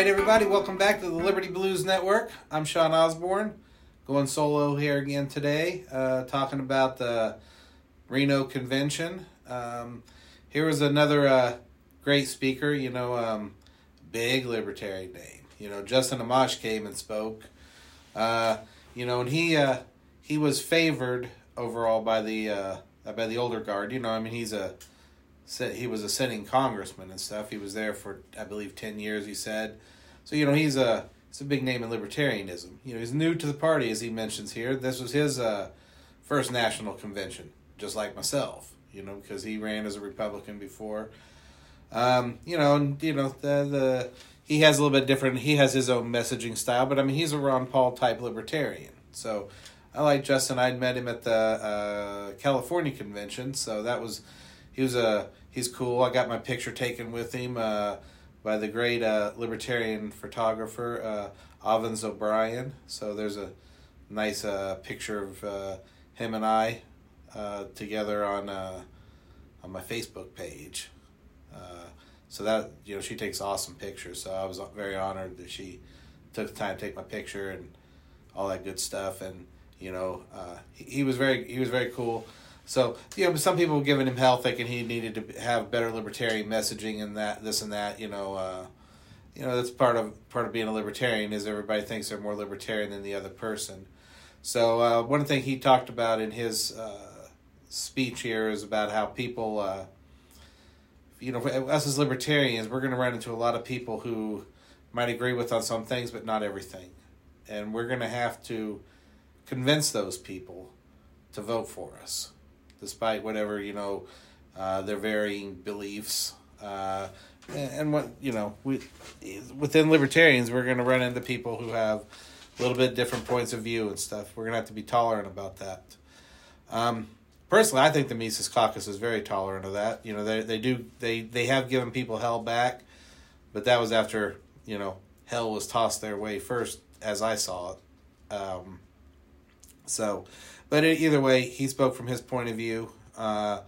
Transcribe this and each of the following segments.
Right, everybody, welcome back to the Liberty Blues Network. I'm Sean Osborne, going solo here again today, uh, talking about the Reno Convention. Um, here was another uh, great speaker, you know, um, big libertarian name. You know, Justin Amash came and spoke. Uh, you know, and he uh, he was favored overall by the uh, by the older guard. You know, I mean, he's a he was a sitting congressman and stuff. He was there for I believe ten years. He said, so you know he's a he's a big name in libertarianism. You know, he's new to the party as he mentions here. This was his uh, first national convention, just like myself. You know, because he ran as a Republican before. Um, you know, and you know the the he has a little bit different. He has his own messaging style, but I mean he's a Ron Paul type libertarian. So I like Justin. I'd met him at the uh, California convention, so that was he was a he's cool. I got my picture taken with him uh, by the great uh, libertarian photographer uh, Avens O'Brien. So there's a nice uh, picture of uh, him and I uh, together on uh, on my Facebook page. So that you know she takes awesome pictures. So I was very honored that she took the time to take my picture and all that good stuff. And you know he, he was very he was very cool. So you know, some people were giving him hell, thinking he needed to have better libertarian messaging and that, this and that. You know, uh, you know that's part of part of being a libertarian is everybody thinks they're more libertarian than the other person. So uh, one thing he talked about in his uh, speech here is about how people, uh, you know, us as libertarians, we're going to run into a lot of people who might agree with on some things, but not everything, and we're going to have to convince those people to vote for us despite whatever you know uh, their varying beliefs. Uh, and what you know, we within libertarians, we're going to run into people who have a little bit different points of view and stuff. We're going to have to be tolerant about that. Um, personally, I think the Mises Caucus is very tolerant of that. You know, they they do they they have given people hell back, but that was after you know hell was tossed their way first, as I saw it. Um, so, but either way, he spoke from his point of view. Uh,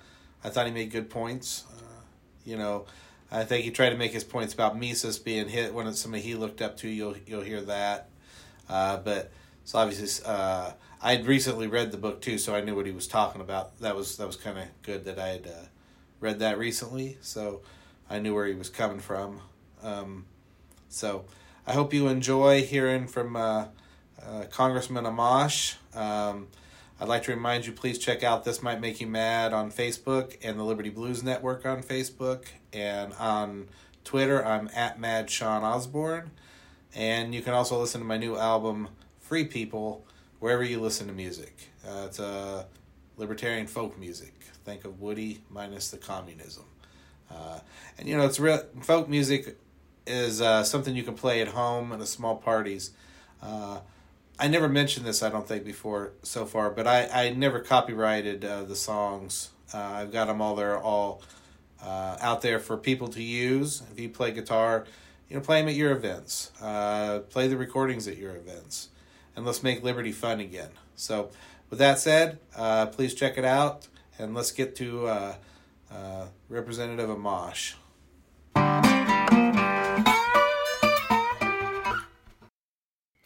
I thought he made good points. Uh, you know, I think he tried to make his points about Mises being hit when it's somebody he looked up to. You'll you'll hear that. Uh, but so obviously, uh, I had recently read the book too, so I knew what he was talking about. That was that was kind of good that I had uh, read that recently, so I knew where he was coming from. Um, so I hope you enjoy hearing from uh, Congressman Amash. Um, I'd like to remind you, please check out This Might Make You Mad on Facebook and the Liberty Blues Network on Facebook. And on Twitter, I'm at Mad Sean Osborne. And you can also listen to my new album, Free People, wherever you listen to music. Uh, it's a uh, libertarian folk music. Think of Woody minus the communism. Uh, and you know, it's real folk music is uh, something you can play at home in a small parties. Uh, I never mentioned this, I don't think, before so far, but I, I never copyrighted uh, the songs. Uh, I've got them all there, all uh, out there for people to use. If you play guitar, you know, play them at your events. Uh, play the recordings at your events, and let's make Liberty fun again. So, with that said, uh, please check it out, and let's get to uh, Representative Amash.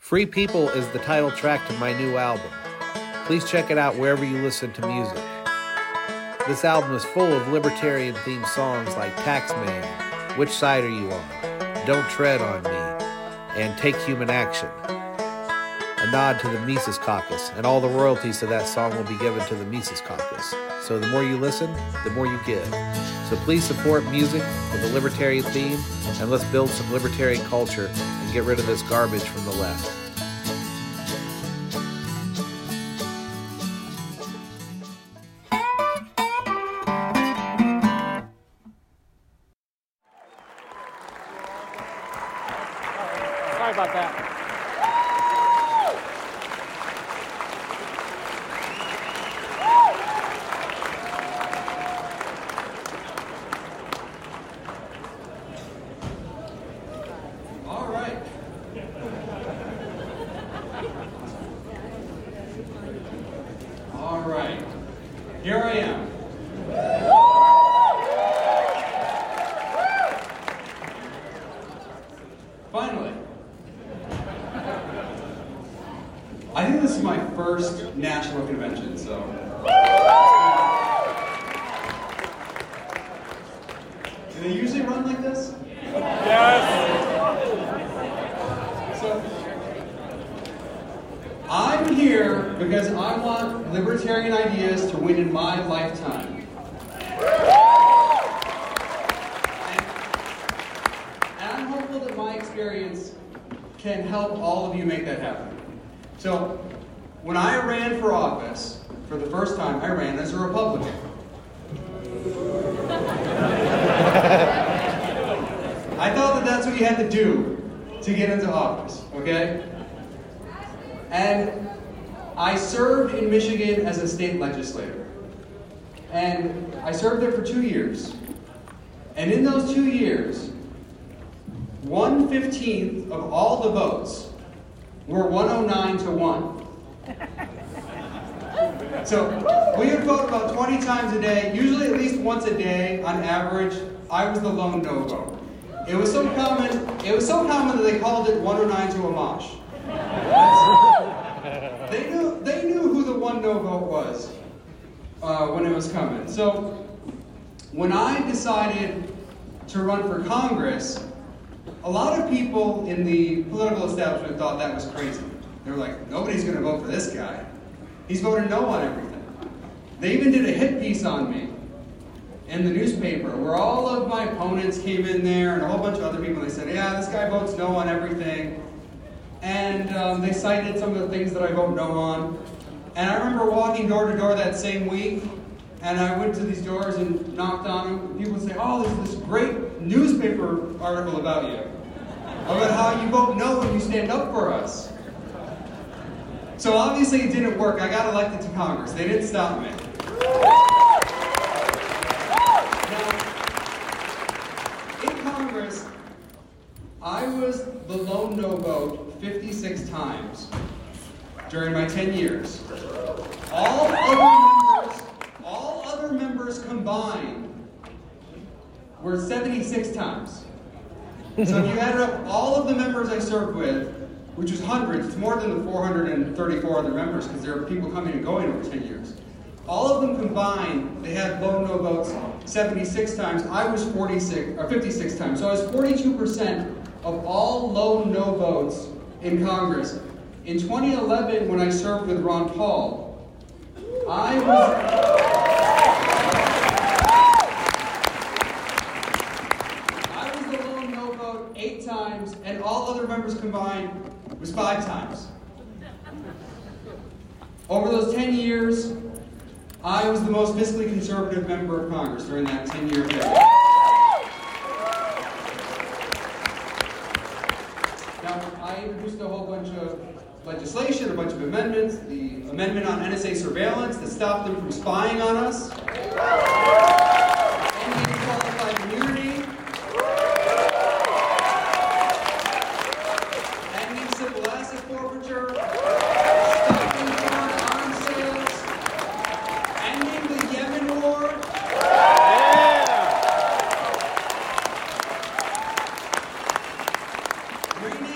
Free People is the title track to my new album. Please check it out wherever you listen to music. This album is full of libertarian themed songs like Taxman, Which Side Are You On, Don't Tread on Me, and Take Human Action. A nod to the Mises Caucus, and all the royalties to that song will be given to the Mises Caucus. So the more you listen, the more you give. So please support music with a libertarian theme, and let's build some libertarian culture and get rid of this garbage from the left. I think this is my first national convention, so. Do they usually run like this? Yes. So, I'm here because I want libertarian ideas to win in my lifetime. And, and I'm hopeful that my experience can help all of you make that happen. So, when I ran for office, for the first time, I ran as a Republican. I thought that that's what you had to do to get into office, okay? And I served in Michigan as a state legislator. And I served there for two years. And in those two years, one fifteenth of all the votes were 109 to 1. So we would vote about 20 times a day, usually at least once a day on average. I was the lone no vote. It was so common, it was so common that they called it 109 to Amash. they knew they knew who the one no vote was uh, when it was coming. So when I decided to run for Congress, a lot of people in the political establishment thought that was crazy. They were like, nobody's going to vote for this guy. He's voted no on everything. They even did a hit piece on me in the newspaper where all of my opponents came in there and a whole bunch of other people. They said, yeah, this guy votes no on everything. And um, they cited some of the things that I vote no on. And I remember walking door to door that same week, and I went to these doors and knocked on them. People would say, oh, there's this great newspaper article about you, about how you vote no when you stand up for us. So obviously it didn't work. I got elected to Congress. They didn't stop me. Now, in Congress, I was the lone no vote 56 times during my 10 years. All other members, all other members combined were 76 times. So if you added up all of the members I served with, which was hundreds, it's more than the 434 other members because there are people coming and going over 10 years. All of them combined, they had low no votes 76 times. I was 46 or 56 times. So I was 42% of all low no votes in Congress. In 2011, when I served with Ron Paul, I was. I was the lone no vote eight times, and all other members combined was five times. Over those 10 years, I was the most fiscally conservative member of Congress during that 10 year period. Now, I introduced a whole bunch of legislation, a bunch of amendments, the amendment on NSA surveillance that stopped them from spying on us,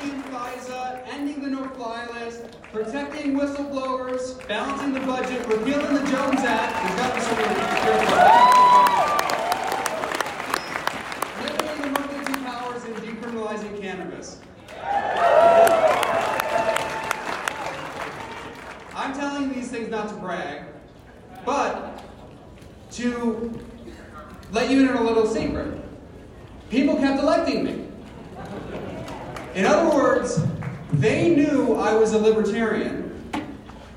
renaming FISA, ending the list, protecting whistleblowers, balancing the budget, repealing the Jones Act. There's got to be something Limiting emergency powers and decriminalizing cannabis. I'm telling you these things not to brag, but to let you in on a little secret. People kept electing me. In other words, they knew I was a libertarian.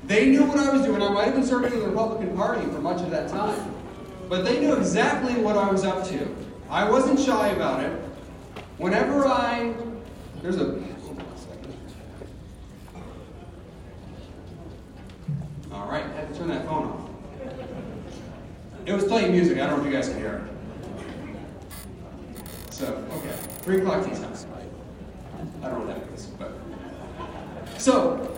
They knew what I was doing. I might have been serving in the Republican Party for much of that time. But they knew exactly what I was up to. I wasn't shy about it. Whenever I. There's a. All right, I had to turn that phone off. It was playing music. I don't know if you guys can hear it. So, okay. Three o'clock tea time. I don't know what that means, but. So,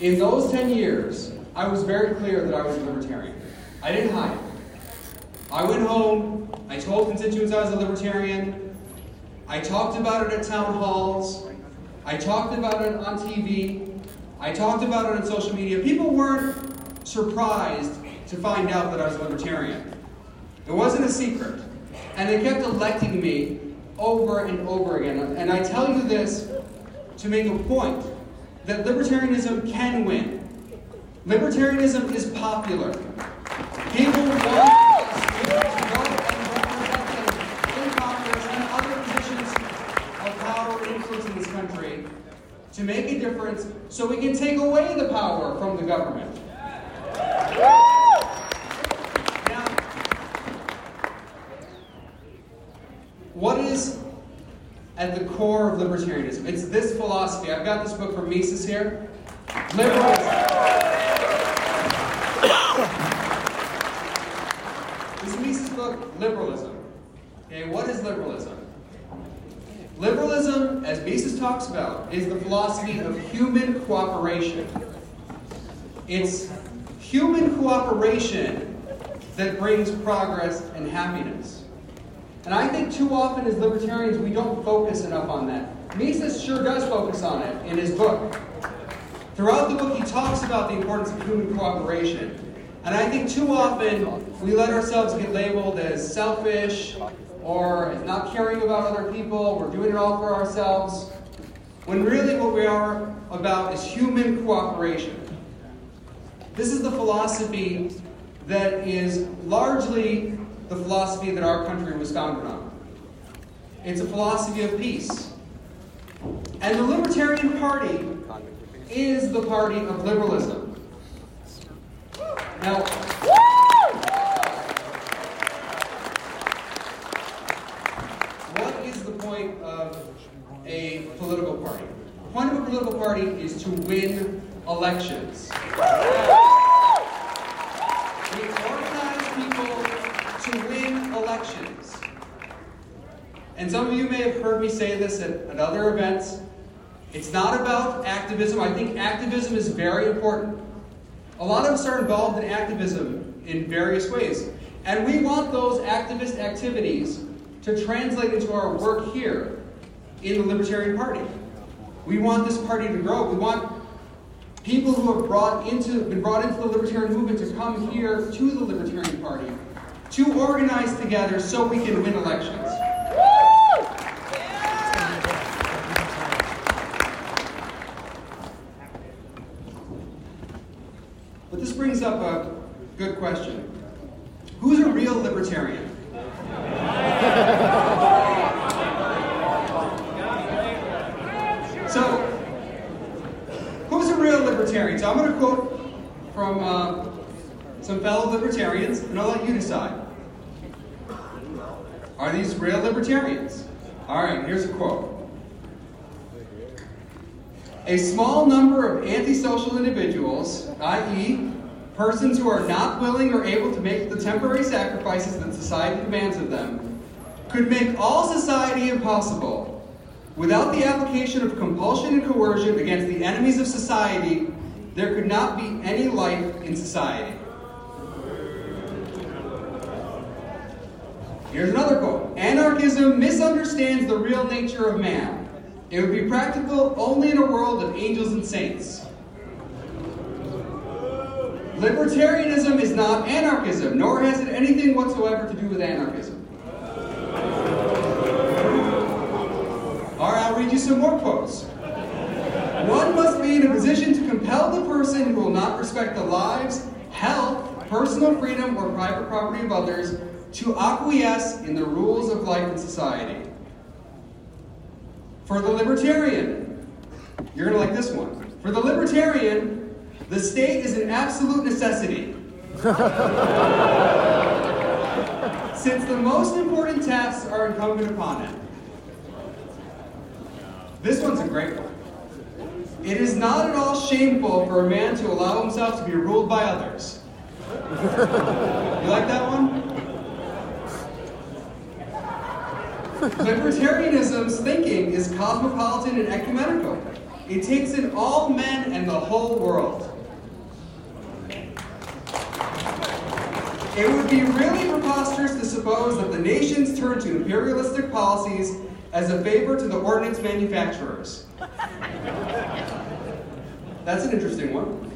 in those 10 years, I was very clear that I was a libertarian. I didn't hide. I went home, I I told constituents I was a libertarian. I talked about it at town halls. I talked about it on TV. I talked about it on social media. People weren't surprised to find out that I was a libertarian. It wasn't a secret. And they kept electing me over and over again. And I tell you this to make a point that libertarianism can win. Libertarianism is popular. People want us to go and represent them in Congress and other positions of power and influence in this country to make a difference so we can take away the power from the government. Now, what is at the core of libertarianism? It's this philosophy. I've got this book from Mises here. Liberalism. this is Mises' book, Liberalism. Okay, what is liberalism? Liberalism, as Mises talks about, is the philosophy of human cooperation. It's human cooperation that brings progress and happiness. And I think too often as libertarians we don't focus enough on that. Mises sure does focus on it in his book. Throughout the book, he talks about the importance of human cooperation. And I think too often we let ourselves get labeled as selfish or not caring about other people, we're doing it all for ourselves, when really what we are about is human cooperation. This is the philosophy that is largely the philosophy that our country was founded on. It's a philosophy of peace. And the Libertarian Party is the party of liberalism. Now, what is the point of a political party? The point of a political party is to win elections. We organize people to And some of you may have heard me say this at, at other events. It's not about activism. I think activism is very important. A lot of us are involved in activism in various ways. And we want those activist activities to translate into our work here in the Libertarian Party. We want this party to grow. We want people who have brought into, been brought into the Libertarian movement to come here to the Libertarian Party to organize together so we can win elections. But this brings up a good question. Who's a real libertarian? so, who's a real libertarian? So I'm going to quote from uh, some fellow libertarians, and I'll let you decide. Are these real libertarians? All right, here's a quote. A small number of antisocial individuals, i.e., persons who are not willing or able to make the temporary sacrifices that society demands of them, could make all society impossible. Without the application of compulsion and coercion against the enemies of society, there could not be any life in society. Here's another quote Anarchism misunderstands the real nature of man. It would be practical only in a world of angels and saints. Libertarianism is not anarchism, nor has it anything whatsoever to do with anarchism. All right, I'll read you some more quotes. One must be in a position to compel the person who will not respect the lives, health, personal freedom, or private property of others to acquiesce in the rules of life and society. For the libertarian, you're going to like this one. For the libertarian, the state is an absolute necessity. Since the most important tasks are incumbent upon it. This one's a great one. It is not at all shameful for a man to allow himself to be ruled by others. You like that one? Libertarianism's thinking is cosmopolitan and ecumenical. It takes in all men and the whole world. It would be really preposterous to suppose that the nations turn to imperialistic policies as a favor to the ordnance manufacturers. That's an interesting one.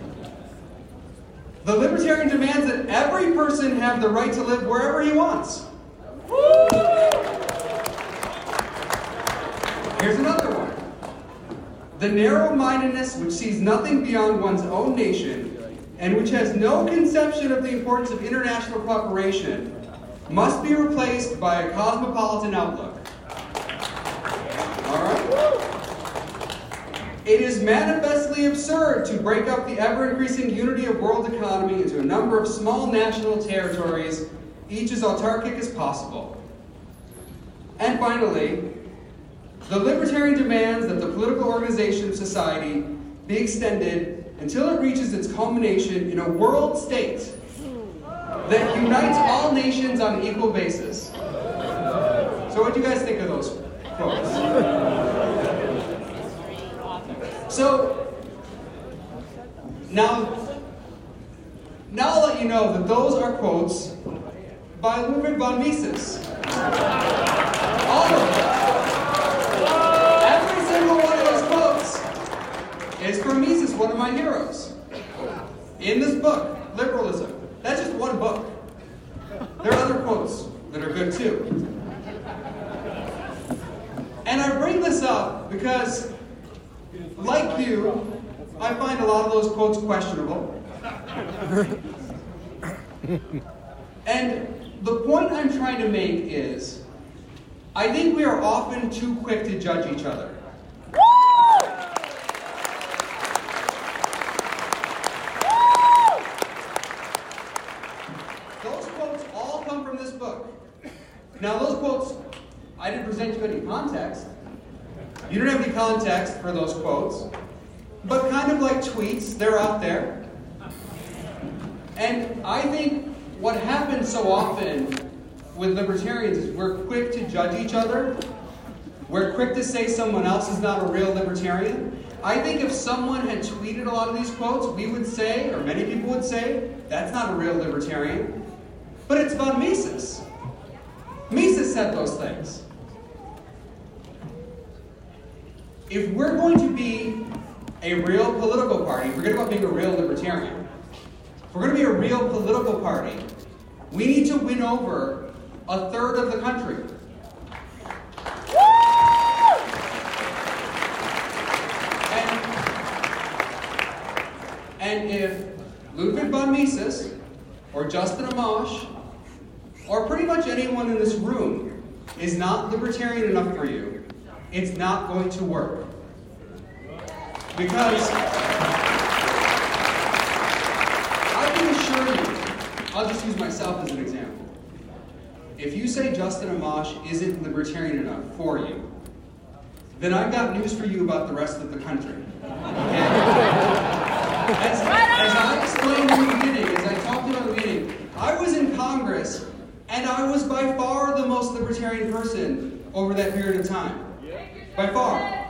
The libertarian demands that every person have the right to live wherever he wants. Here's another one. The narrow mindedness which sees nothing beyond one's own nation and which has no conception of the importance of international cooperation must be replaced by a cosmopolitan outlook. All right? It is manifestly absurd to break up the ever increasing unity of world economy into a number of small national territories, each as autarkic as possible. And finally, the libertarian demands that the political organization of society be extended until it reaches its culmination in a world state that unites all nations on an equal basis. So, what do you guys think of those quotes? So, now, now I'll let you know that those are quotes by Ludwig von Mises. All of them. Every single one of those quotes is from Mises, one of my heroes. In this book, Liberalism. That's just one book. There are other quotes that are good too. And I bring this up because, like you, I find a lot of those quotes questionable. And the point I'm trying to make is I think we are often too quick to judge each other. Those quotes all come from this book. Now, those quotes, I didn't present you any context. You don't have any context for those quotes, but kind of like tweets, they're out there. And I think what happens so often with libertarians is we're quick to judge each other. We're quick to say someone else is not a real libertarian. I think if someone had tweeted a lot of these quotes, we would say, or many people would say, that's not a real libertarian. But it's about Mises. Mises said those things. If we're going to be a real political party, forget about being a real libertarian. If we're going to be a real political party, we need to win over a third of the country. And, and if Ludwig von Mises or Justin Amash or pretty much anyone in this room is not libertarian enough for you, it's not going to work. Because I can assure you, I'll just use myself as an example. If you say Justin Amash isn't libertarian enough for you, then I've got news for you about the rest of the country. Okay? As, as I explained in the beginning, as I talked about in the beginning, I was in Congress and I was by far the most libertarian person over that period of time. By far.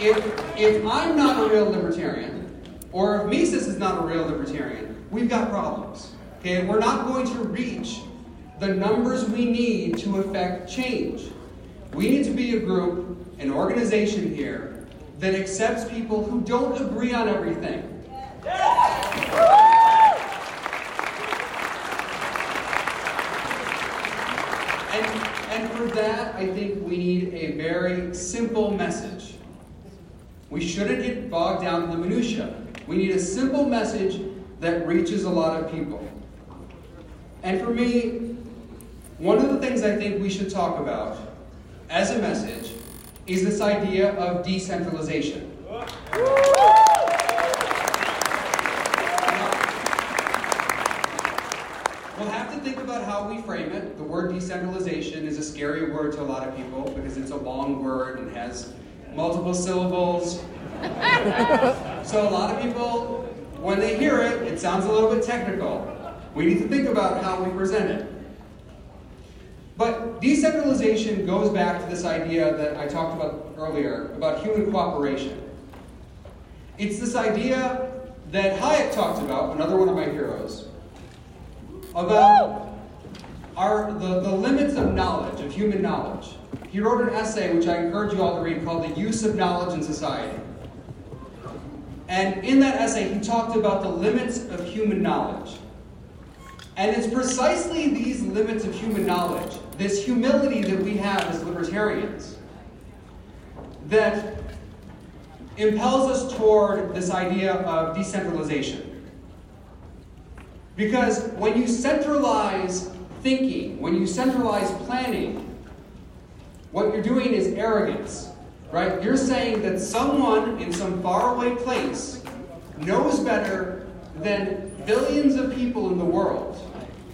If, if I'm not a real libertarian, or if Mises is not a real libertarian, we've got problems. Okay, we're not going to reach the numbers we need to affect change. We need to be a group, an organization here, that accepts people who don't agree on everything. And, and for that, I think we need a very simple message. We shouldn't get bogged down in the minutiae. We need a simple message that reaches a lot of people. And for me, one of the things I think we should talk about as a message is this idea of decentralization. How we frame it. The word decentralization is a scary word to a lot of people because it's a long word and has multiple syllables. so a lot of people, when they hear it, it sounds a little bit technical. We need to think about how we present it. But decentralization goes back to this idea that I talked about earlier about human cooperation. It's this idea that Hayek talked about, another one of my heroes, about our, the, the limits of knowledge, of human knowledge. He wrote an essay, which I encourage you all to read, called The Use of Knowledge in Society. And in that essay, he talked about the limits of human knowledge. And it's precisely these limits of human knowledge, this humility that we have as libertarians, that impels us toward this idea of decentralization. Because when you centralize thinking, when you centralize planning, what you're doing is arrogance, right? You're saying that someone in some faraway place knows better than billions of people in the world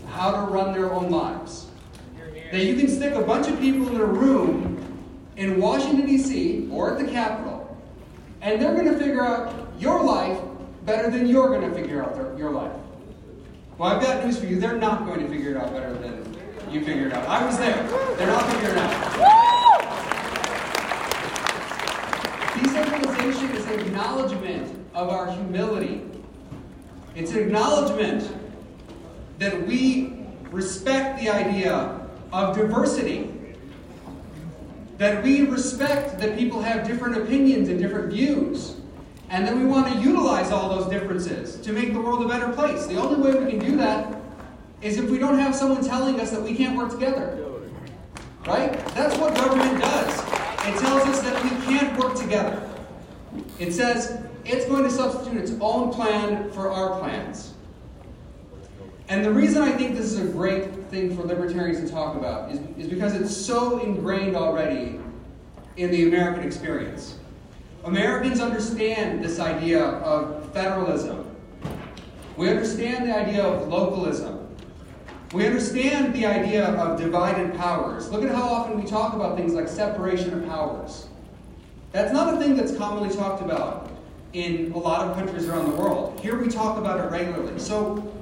how to run their own lives. That you can stick a bunch of people in a room in Washington, D.C., or at the Capitol, and they're going to figure out your life better than you're going to figure out their, your life. Well, I've got news for you. They're not going to figure it out better than you figured it out. I was there. They're not figuring it out. Decentralization is an acknowledgement of our humility. It's an acknowledgement that we respect the idea of diversity. That we respect that people have different opinions and different views. And then we want to utilize all those differences to make the world a better place. The only way we can do that is if we don't have someone telling us that we can't work together. Right? That's what government does. It tells us that we can't work together. It says it's going to substitute its own plan for our plans. And the reason I think this is a great thing for libertarians to talk about is, is because it's so ingrained already in the American experience. Americans understand this idea of federalism. We understand the idea of localism. We understand the idea of divided powers. Look at how often we talk about things like separation of powers. That's not a thing that's commonly talked about in a lot of countries around the world. Here we talk about it regularly. So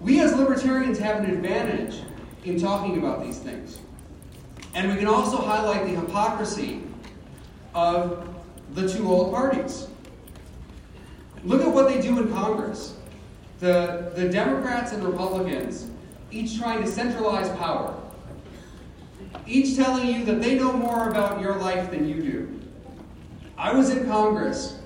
we as libertarians have an advantage in talking about these things. And we can also highlight the hypocrisy of the two old parties. Look at what they do in Congress. The, the Democrats and Republicans each trying to centralize power, each telling you that they know more about your life than you do. I was in Congress,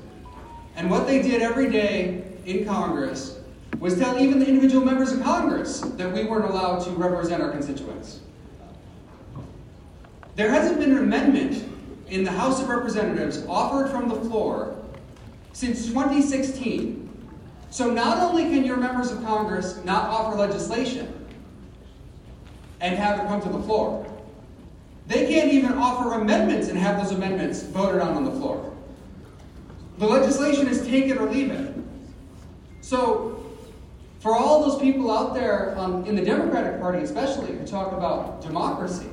and what they did every day in Congress was tell even the individual members of Congress that we weren't allowed to represent our constituents. There hasn't been an amendment in the House of Representatives offered from the floor since 2016. So not only can your members of Congress not offer legislation, and have it come to the floor. They can't even offer amendments and have those amendments voted on on the floor. The legislation is take it or leave it. So, for all those people out there um, in the Democratic Party, especially, who talk about democracy,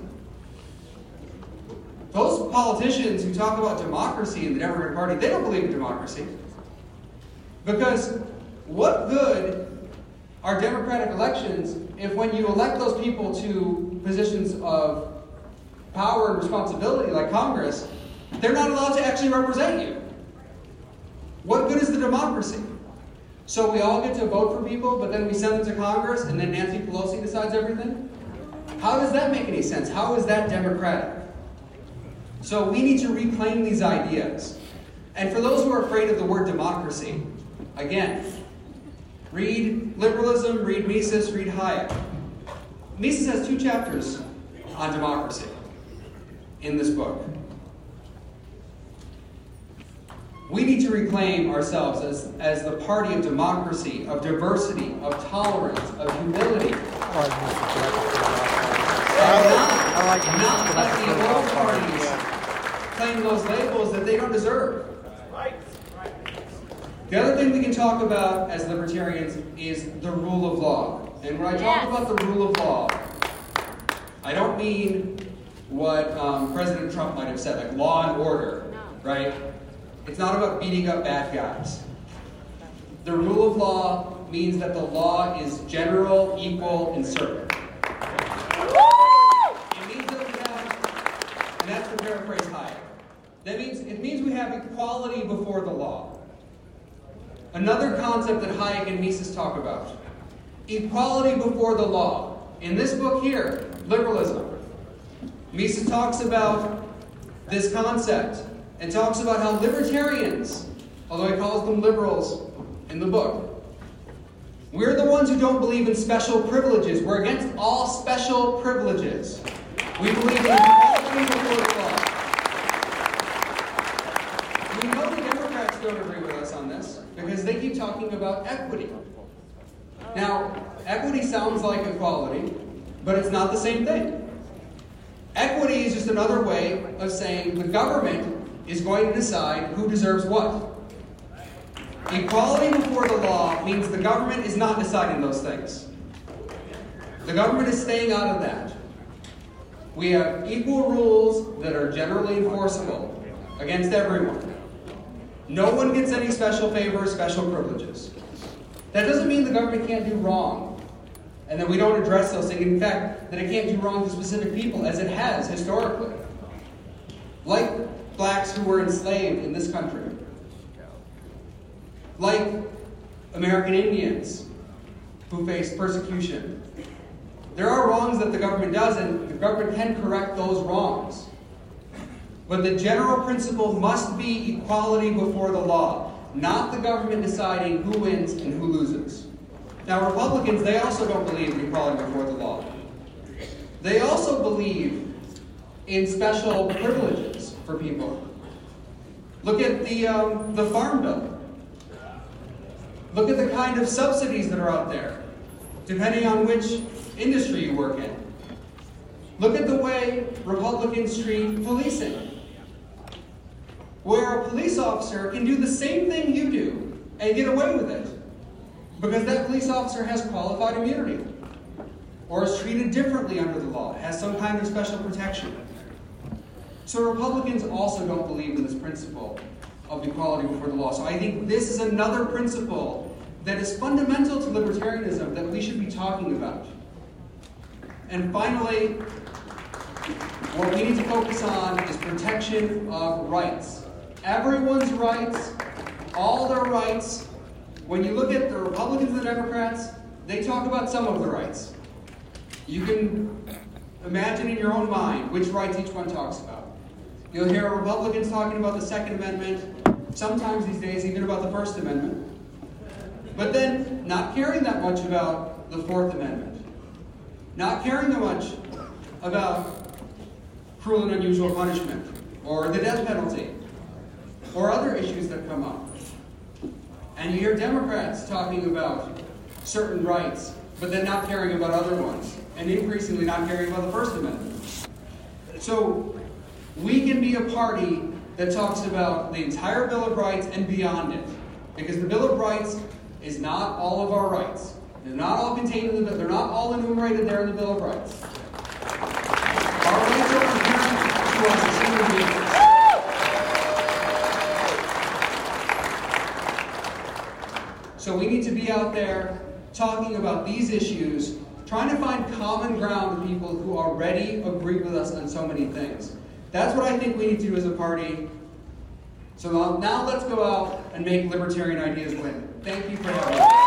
those politicians who talk about democracy in the Democratic Party, they don't believe in democracy. Because what good are democratic elections if when you elect those people to positions of power and responsibility like Congress, they're not allowed to actually represent you? What good is the democracy? So we all get to vote for people, but then we send them to Congress and then Nancy Pelosi decides everything? How does that make any sense? How is that democratic? So we need to reclaim these ideas. And for those who are afraid of the word democracy, again, Read liberalism, read Mises, read Hayek. Mises has two chapters on democracy in this book. We need to reclaim ourselves as, as the party of democracy, of diversity, of tolerance, of humility. not, like not let the old parties claim those labels that they don't deserve. Right. The other thing we can talk about as libertarians is the rule of law. And when I talk about the rule of law, I don't mean what um, President Trump might have said, like law and order, no. right? It's not about beating up bad guys. The rule of law means that the law is general, equal, and certain. It means that we have, and that's the paraphrase Hayek. That means it means we have equality before the law. another concept that Hayek and Mises talk about equality before the law. In this book here, Liberalism, Mises talks about this concept and talks about how libertarians, although he calls them liberals in the book, we're the ones who don't believe in special privileges. We're against all special privileges. We believe in equality before the law. We know the Democrats don't agree with us on this because they keep talking about equity. Now, equity sounds like equality, but it's not the same thing. Equity is just another way of saying the government is going to decide who deserves what. Equality before the law means the government is not deciding those things. The government is staying out of that. We have equal rules that are generally enforceable against everyone. No one gets any special favors, special privileges. That doesn't mean the government can't do wrong and that we don't address those things. In fact, that it can't do wrong to specific people, as it has historically. Like blacks who were enslaved in this country. Like American Indians who faced persecution. There are wrongs that the government does, and the government can correct those wrongs. But the general principle must be equality before the law, not the government deciding who wins and who loses. Now, Republicans, they also don't believe in equality before the law. They also believe in special privileges for people. Look at the, um, the Farm Bill. Look at the kind of subsidies that are out there, depending on which industry you work in. Look at the way Republicans treat policing, where a police officer can do the same thing you do and get away with it because that police officer has qualified immunity or is treated differently under the law, has some kind of special protection. So Republicans also don't believe in this principle of equality before the law. So I think this is another principle that is fundamental to libertarianism that we should be talking about. And finally, what we need to focus on is protection of rights. Everyone's rights, all their rights. When you look at the Republicans and the Democrats, they talk about some of the rights. You can imagine in your own mind which rights each one talks about. You'll hear Republicans talking about the Second Amendment, sometimes these days even about the First Amendment, but then not caring that much about the Fourth Amendment, not caring that much about cruel and unusual punishment, or the death penalty, or other issues that come up. And you hear Democrats talking about certain rights, but then not caring about other ones, and increasingly not caring about the First Amendment. So we can be a party that talks about the entire Bill of Rights and beyond it. Because the Bill of Rights is not all of our rights. They're not all contained in the They're not all enumerated there in the Bill of Rights. Our rights are to us as human beings. So we need to be out there talking about these issues, trying to find common ground with people who already agree with us on so many things. That's what I think we need to do as a party. So now let's go out and make libertarian ideas win. Thank you for having me.